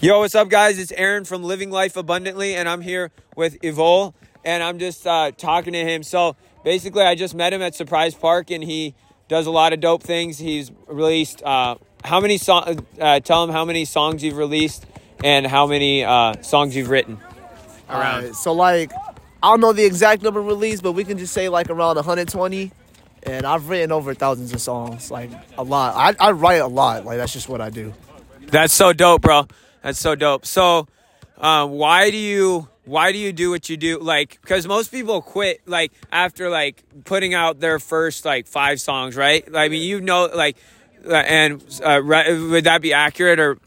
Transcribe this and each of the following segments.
Yo, what's up, guys? It's Aaron from Living Life Abundantly, and I'm here with Evol, and I'm just uh, talking to him. So basically, I just met him at Surprise Park, and he does a lot of dope things. He's released uh, how many songs? Uh, tell him how many songs you've released and how many uh, songs you've written. Around. Right, so like, I don't know the exact number released, but we can just say like around 120. And I've written over thousands of songs, like a lot. I, I write a lot. Like that's just what I do. That's so dope, bro. That's so dope. So, um, why do you why do you do what you do? Like, because most people quit like after like putting out their first like five songs, right? I mean, you know, like, uh, and uh, would that be accurate or?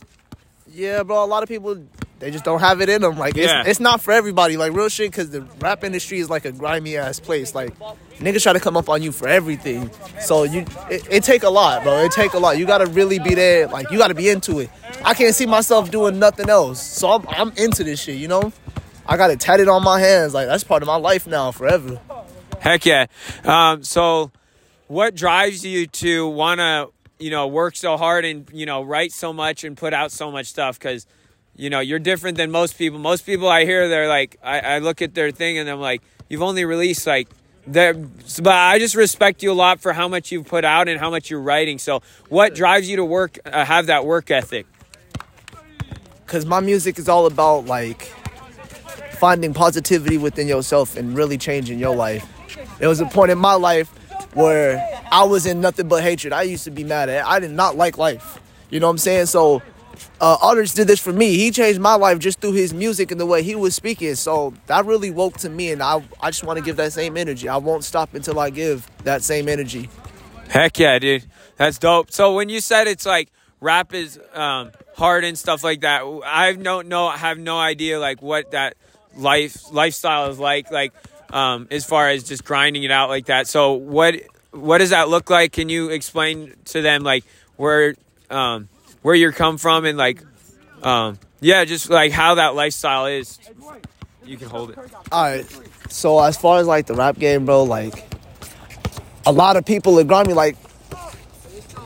Yeah, bro. A lot of people they just don't have it in them. Like, it's, it's not for everybody. Like real shit, because the rap industry is like a grimy ass place. Like, niggas try to come up on you for everything. So you, it, it take a lot, bro. It take a lot. You gotta really be there. Like, you gotta be into it. I can't see myself doing nothing else. So I'm, I'm into this shit. You know, I got it tatted on my hands. Like that's part of my life now, forever. Heck yeah. Um, so, what drives you to wanna, you know, work so hard and you know write so much and put out so much stuff? Because you know, you're different than most people. Most people I hear, they're like, I, I look at their thing and I'm like, you've only released like there but i just respect you a lot for how much you've put out and how much you're writing. So what drives you to work uh, have that work ethic? Because my music is all about like finding positivity within yourself and really changing your life. There was a point in my life where i was in nothing but hatred. I used to be mad at. It. i did not like life. You know what i'm saying? So uh, did this for me. He changed my life just through his music and the way he was speaking. So that really woke to me, and I, I just want to give that same energy. I won't stop until I give that same energy. Heck yeah, dude. That's dope. So when you said it's like rap is um, hard and stuff like that, I don't know, have no idea like what that life lifestyle is like, like um, as far as just grinding it out like that. So what what does that look like? Can you explain to them like where um, where you're come from and like um yeah just like how that lifestyle is. You can hold it. All right so as far as like the rap game bro like a lot of people at Grammy like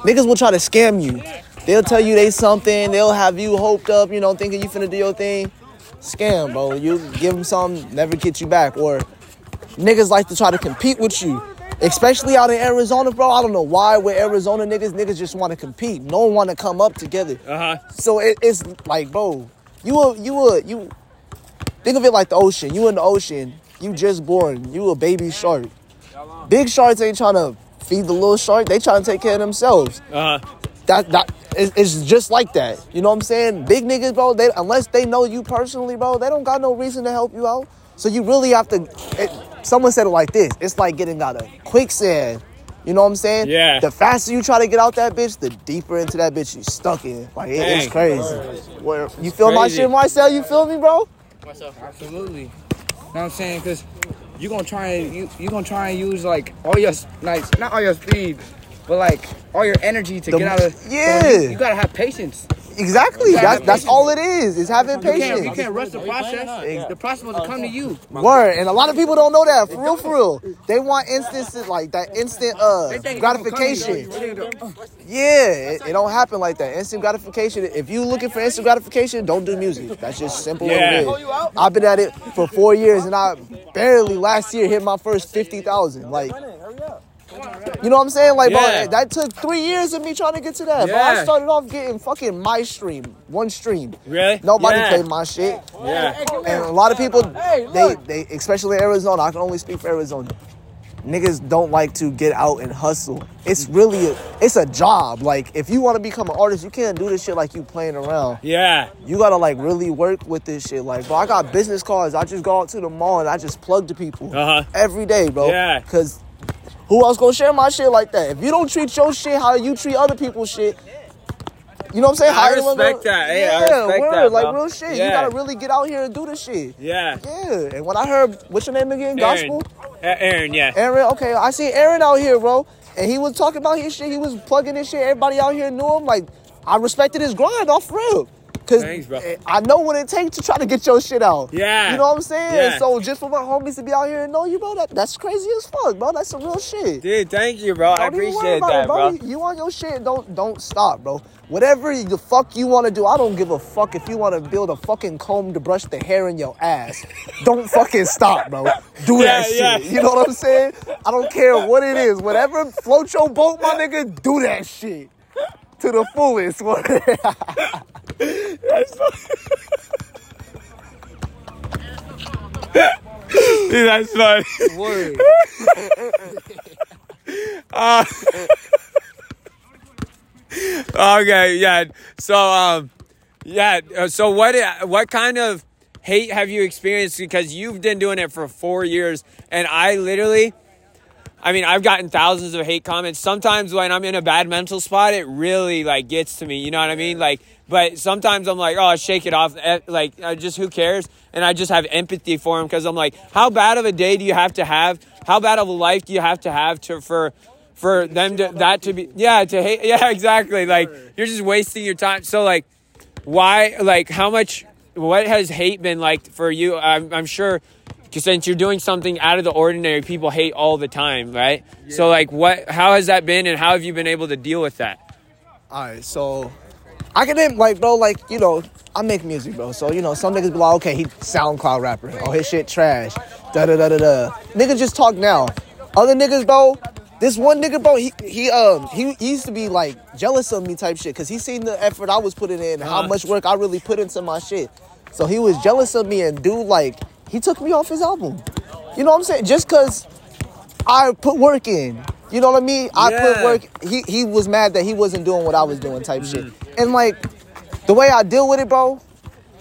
niggas will try to scam you. They'll tell you they something they'll have you hoped up you know thinking you finna do your thing. Scam bro. You give them something never get you back. Or niggas like to try to compete with you Especially out in Arizona, bro. I don't know why with Arizona niggas, niggas just want to compete. No one want to come up together. Uh-huh. So it, it's like, bro, you a you a you think of it like the ocean. You in the ocean, you just born, you a baby shark. Big sharks ain't trying to feed the little shark. They trying to take care of themselves. Uh-huh. That that it's just like that. You know what I'm saying? Big niggas, bro. They unless they know you personally, bro, they don't got no reason to help you out. So you really have to. It, someone said it like this: It's like getting out of quicksand. You know what I'm saying? Yeah. The faster you try to get out that bitch, the deeper into that bitch you stuck in. Like it, it's crazy. Where you feel crazy. my shit, Marcel? You feel me, bro? Myself, absolutely. You know what I'm saying? Cause you're gonna try and you you gonna try and use like all your like not all your speed, but like all your energy to the, get out of. Yeah. So you, you gotta have patience. Exactly. That's that's all it is. Is having patience. You can't, you can't rush the process. The process will come to you. Word. And a lot of people don't know that. For real, for real. They want instances like that instant uh gratification. Yeah, it, it, don't happen like that. Instant gratification. If you looking for instant gratification, don't do music. That's just simple yeah. I've been at it for four years and I barely last year hit my first fifty thousand. Like you know what I'm saying? Like, yeah. bro, that took three years of me trying to get to that. Yeah. Bro, I started off getting fucking my stream, one stream. Really? Nobody yeah. played my shit. Yeah. And a lot of people, they, they, especially in Arizona, I can only speak for Arizona. Niggas don't like to get out and hustle. It's really, a, it's a job. Like, if you want to become an artist, you can't do this shit like you playing around. Yeah. You gotta like really work with this shit. Like, bro, I got business cards. I just go out to the mall and I just plug to people uh-huh. every day, bro. Yeah. Cause who else gonna share my shit like that? If you don't treat your shit how you treat other people's shit, you know what I'm saying? I respect that. Hey, yeah, I respect word, that, like real shit. Yeah. You gotta really get out here and do this shit. Yeah. Yeah. And when I heard, what's your name again? Gospel. Aaron. Yeah. Aaron. Okay, I see Aaron out here, bro, and he was talking about his shit. He was plugging his shit. Everybody out here knew him. Like, I respected his grind off real. Cause Thanks, bro. Eh, I know what it takes to try to get your shit out. Yeah. You know what I'm saying? Yeah. So just for my homies to be out here and know you, bro, that, that's crazy as fuck, bro. That's some real shit. Dude, thank you, bro. I Don't worry appreciate that, it, bro. You, you on your shit, don't don't stop, bro. Whatever the fuck you want to do, I don't give a fuck if you want to build a fucking comb to brush the hair in your ass. don't fucking stop, bro. Do that Yeah, shit. yeah. You know what I'm saying? I don't care what it is. Whatever float your boat, my nigga, do that shit. To the fullest. Dude, that's funny. Word. okay, yeah. So, um, yeah. uh, So, what what kind of hate have you experienced? Because you've been doing it for four years, and I literally, I mean, I've gotten thousands of hate comments. Sometimes when I'm in a bad mental spot, it really like gets to me. You know what I mean? Like, but sometimes I'm like, oh, I shake it off. Eh, Like, uh, just who cares? And I just have empathy for him because I'm like, how bad of a day do you have to have? How bad of a life do you have to have to for? For them to that to be yeah to hate yeah exactly like you're just wasting your time so like why like how much what has hate been like for you i'm, I'm sure since you're doing something out of the ordinary people hate all the time right so like what how has that been and how have you been able to deal with that Alright, so I can name like bro, like, you know, I make music, bro. So, you know, some niggas be like, okay, he SoundCloud rapper. Oh, his shit trash. Da da da da da. Niggas just talk now. Other niggas, bro, this one nigga, bro, he he um he, he used to be like jealous of me type shit, cause he seen the effort I was putting in, how much work I really put into my shit. So he was jealous of me and dude, like, he took me off his album. You know what I'm saying? Just cause I put work in. You know what I mean? I Yeah. put work. He he was mad that he wasn't doing what I was doing, type mm-hmm. shit. And like the way I deal with it, bro,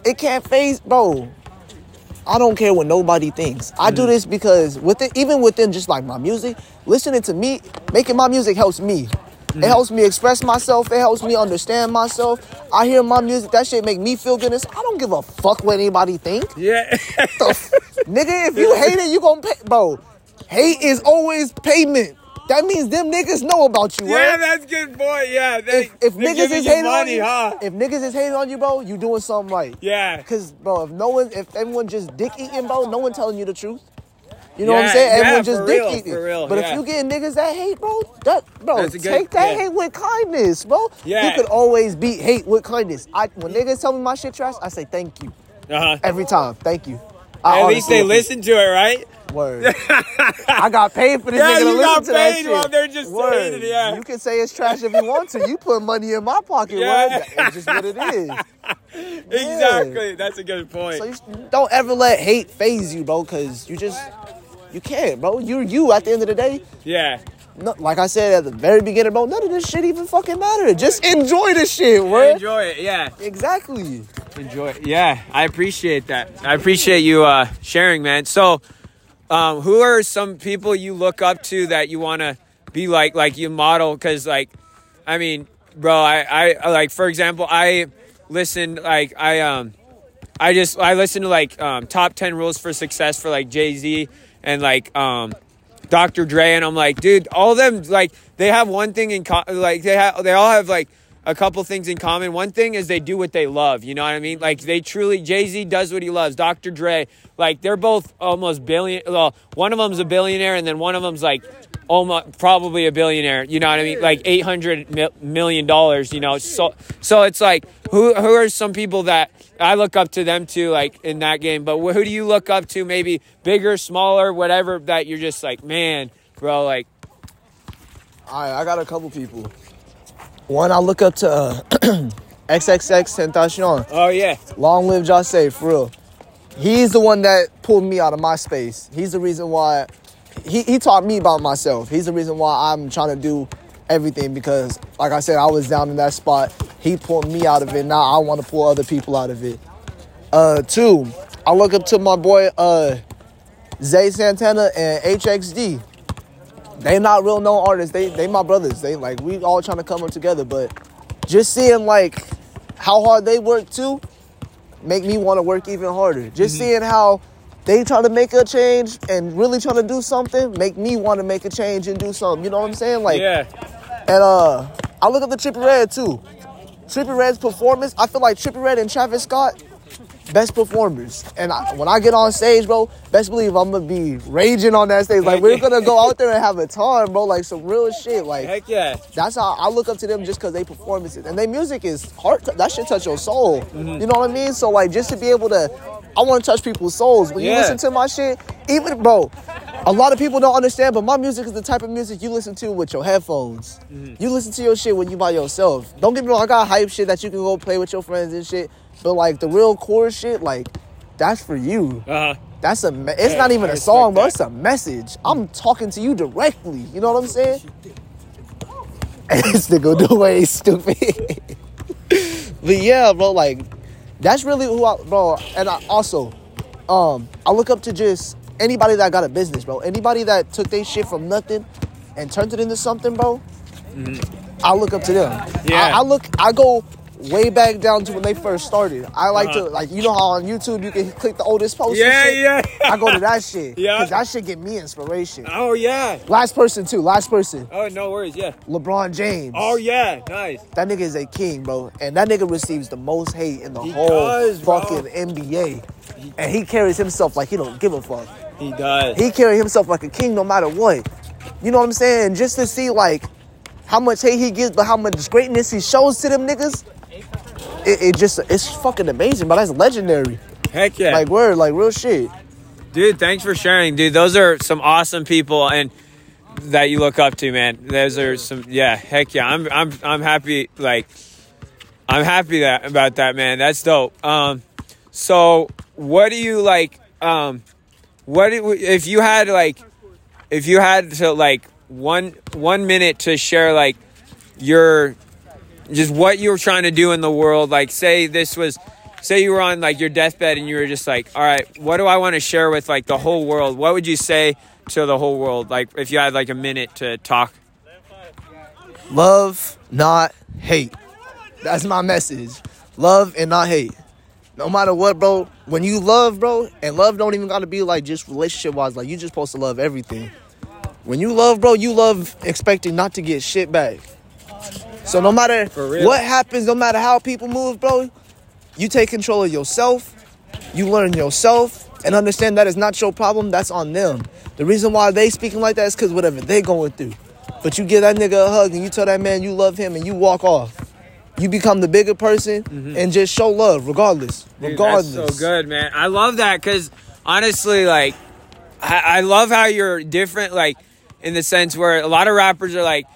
it can't phase, bro. I don't care what nobody thinks. I do mm-hmm. this because within even within just like my music, listening to me, making my music helps me. It mm-hmm. helps me express myself. It helps me understand myself. I hear my music. That shit make me feel goodness. I don't give a fuck what anybody think. yeah f- nigga, if you hate it, you gonna pay, bro. Hate is always payment. That means them niggas know about you, right? yeah that's good boy. yeah they, If, if niggas is hating money on you, huh if niggas is hating on you, bro, you doing something right. yeah Cause, bro, if no one, if everyone just dick eating, bro, no one telling you the truth. You know what I'm saying? yeah, Everyone just real, dick eating. real, but yeah. if you get niggas that hate, bro, that bro, good- take that yeah. hate with kindness, bro. Yeah. You could always beat hate with kindness. I when niggas tell me my shit trash, I say thank you uh-huh every time. Thank you. I at least they listen to it right Word. I got paid for this Yeah, nigga to you listen to that paid shit. while they're just Word. saying it, yeah. You can say it's trash if you want to. You put money in my pocket, Yeah. word. That's just what it is. exactly that's a good point So you don't ever let hate phase you, bro, because you just you can't, bro. You're you at the end of the day. yeah No, like I said at the very beginning, bro, none of this shit even fucking matter. Just enjoy the shit, word. enjoy it yeah Exactly. enjoy it. Yeah, I appreciate that. I appreciate you uh, sharing, man. So, um, who are some people you look up to that you want to be like, like you model? Because, like, I mean, bro, I, I like, for example, I listen, like, I, um, I just, I listen to like um, top ten rules for success for like Jay Z and like, um, Dr. Dre, and I'm like, dude, all them like they have one thing in common. Like they have, they all have like a couple things in common. One thing is they do what they love. You know what I mean? Like they truly, Jay Z does what he loves. Dr. Dre, like they're both almost billion. Well, one of them's a billionaire, and then one of them's like almost probably a billionaire. You know what I mean? Like eight hundred million dollars. You know, so so it's like who who are some people that I look up to them too, like in that game. But who do you look up to? Maybe bigger, smaller, whatever. That you're just like, man, bro, like All right, I got a couple people. One, I look up to uh, XXXTentacion. oh yeah, Long live Jahseh, for real. He's the one that pulled me out of my space. He's the reason why he, he taught me about myself. He's the reason why I'm trying to do everything because, like I said, I was down in that spot. He pulled me out of it. Now I want to pull other people out of it. Uh, two, I look up to my boy uh, Zay Santana and HXD. They not real known artists. They they my brothers. They like we all trying to come up together. But just seeing like how hard they work too, make me want to work even harder. Just seeing how they try to make a change and really trying to do something, make me want to make a change and do something. You know what I'm saying? Like yeah, and uh, I look up the Trippie Redd too. Trippie Redd's performance, I feel like Trippie Redd and Travis Scott, best performers. And I, when I get on stage, bro, best believe I'm gonna be raging on that stage. Like we're gonna go out there and have a time, bro. Like some real shit. Like Heck yeah. that's how I look up to them just because they performances and their music is hard. That shit touch your soul. Mm-hmm. You know what I mean? So like just to be able to, I want to touch people's souls. When you listen to my shit, even bro, a lot of people don't understand, but my music is the type of music you listen to with your headphones. Mm-hmm. You listen to your shit when you by yourself. Don't get me wrong, I got hype shit that you can go play with your friends and shit. But like the real core shit, like that's for you. Uh-huh. That's a. Me- it's Yeah, not even I a song, bro. It's a message. I'm talking to you directly. You know what I'm saying? this nigga do way stupid. but yeah, bro, like that's really who I, bro. And I also, um, I look up to just anybody that got a business, bro. Anybody that took their shit from nothing and turned it into something, bro. I look up to them. Mm-hmm. Yeah. I, I look. I go way back down to when they first started. I like Uh-huh. to like you know how on YouTube you can click the oldest post. Yeah, yeah. I go to that shit. Yeah. Cause that shit get me inspiration. Oh yeah. Last person too. Last person. Oh no worries. Yeah. LeBron James. Oh yeah. Nice. That nigga is a king, bro. And that nigga receives the most hate in the He whole does, bro. fucking NBA. And he carries himself like he don't give a fuck. He does. He carries himself like a king no matter what. You know what I'm saying? Just to see like how much hate he gives, but how much greatness he shows to them niggas, it, it just it's fucking amazing. But that's legendary. Heck yeah. Like word, like real shit. Dude, thanks for sharing, dude. Those are some awesome people and that you look up to, man. Those are some yeah, heck yeah. I'm I'm I'm happy like I'm happy that about that, man. That's dope. Um so what do you like um what do, if you had like if you had to like one one minute to share like your just what you were trying to do in the world like say this was say you were on like your deathbed and you were just like all right what do i want to share with like the whole world what would you say to the whole world like if you had like a minute to talk Love, not hate. That's my message. Love and not hate. No matter what, bro. When you love, bro, and love don't even gotta be like just relationship wise. Like you just supposed to love everything. When you love, bro, you love expecting not to get shit back. So no matter what happens, no matter how people move, bro, you take control of yourself. You learn yourself and understand that is not your problem. That's on them. The reason why they speaking like that is because whatever they going through. But you give that nigga a hug and you tell that man you love him and you walk off. You become the bigger person and just show love regardless. Mm-hmm. Dude, regardless. That's so good, man. I love that because honestly, like, I, I love how you're different, like, in the sense where a lot of rappers are like,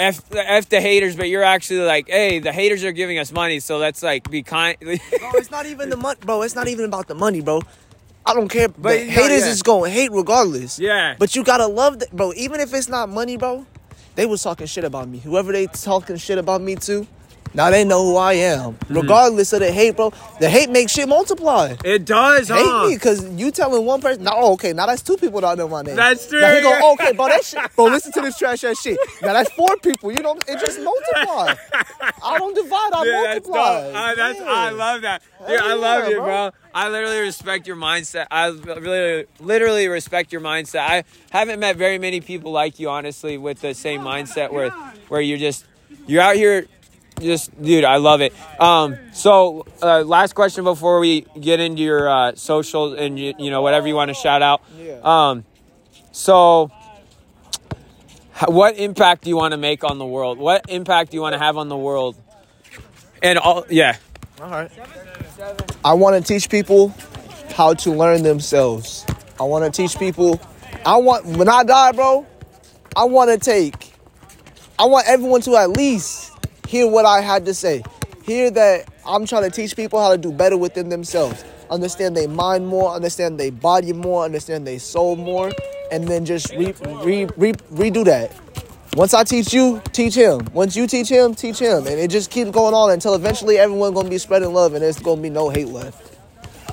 F, F the haters, but you're actually like, hey, the haters are giving us money, so let's like be kind. Bro, it's not even the money, bro. It's not even about the money, bro. I don't care. But know, haters yeah. is going to hate regardless. Yeah. But you gotta love that, bro. Even if it's not money, bro. They was talking shit about me. Whoever they talking shit about me to, now they know who I am. Mm-hmm. Regardless of the hate, bro. The hate makes shit multiply. it does, Hate huh? me because you telling one person. No, oh, okay, now that's two people that know my name. That's true, Now he go, oh, okay, bro, that shit, bro. Listen to this trash ass shit. Now that's four people. You know, it just multiply. I don't divide. I Yeah, that's dope. multiply. Uh, that's, Yeah. I love that. Dude, Hell I love yeah, you, bro. bro. I literally respect your mindset. I really, literally respect your mindset. I haven't met very many people like you, honestly, with the same mindset where, where you're just, you're out here, just, dude. I love it. Um, so, uh, last question before we get into your uh, socials and you, you know whatever you want to shout out. Um, so. What impact do you want to make on the world? What impact do you want to have on the world? And all, yeah, All right. I want to teach people how to learn themselves. I want to teach people. I want when I die, bro. I want to take. I want everyone to at least hear what I had to say. Hear that I'm trying to teach people how to do better within themselves. Understand their mind more. Understand their body more. Understand their soul more. And then just re, re, re, redo that. Once I teach you, teach him. Once you teach him, teach him. And it just keeps going on until eventually everyone gonna be spreading love and there's gonna be no hate left.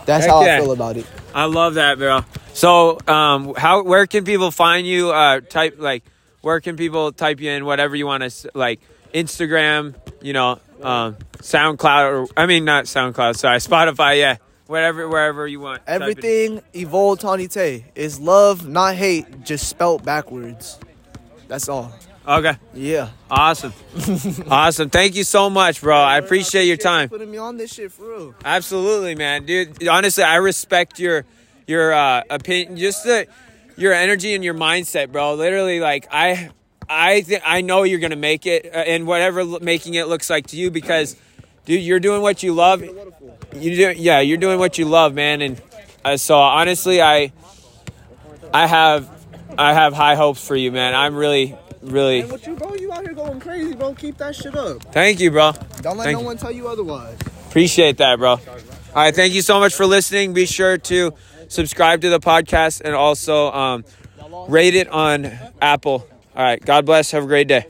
That's Heck how yeah. I feel about it. I love that, bro. So, um, how where can people find you? Uh, type like where can people type you in whatever you want to like Instagram, you know, um, SoundCloud or I mean not SoundCloud, sorry, Spotify, yeah, whatever wherever you want. Everything Evol Ton Etah is love, not hate, just spelt backwards. That's all. Okay. Yeah. Awesome. awesome. Thank you so much, bro. I appreciate your time. Putting me on this shit for real. Absolutely, man, dude. Honestly, I respect your your uh, opinion, just the your energy and your mindset, bro. Literally, like I, I think I know you're gonna make it, uh, and whatever making it looks like to you, because, dude, you're doing what you love. You do, yeah, you're doing what you love, man. And uh, so honestly, I, I have, I have high hopes for you, man. I'm really, really. And what you, bro? You out here going crazy, bro. Keep that shit up. Thank you, bro. Don't let Thank no you. one tell you otherwise. Appreciate that, bro. All right, thank you so much for listening. Be sure to subscribe to the podcast and also um, rate it on Apple. All right, God bless. Have a great day.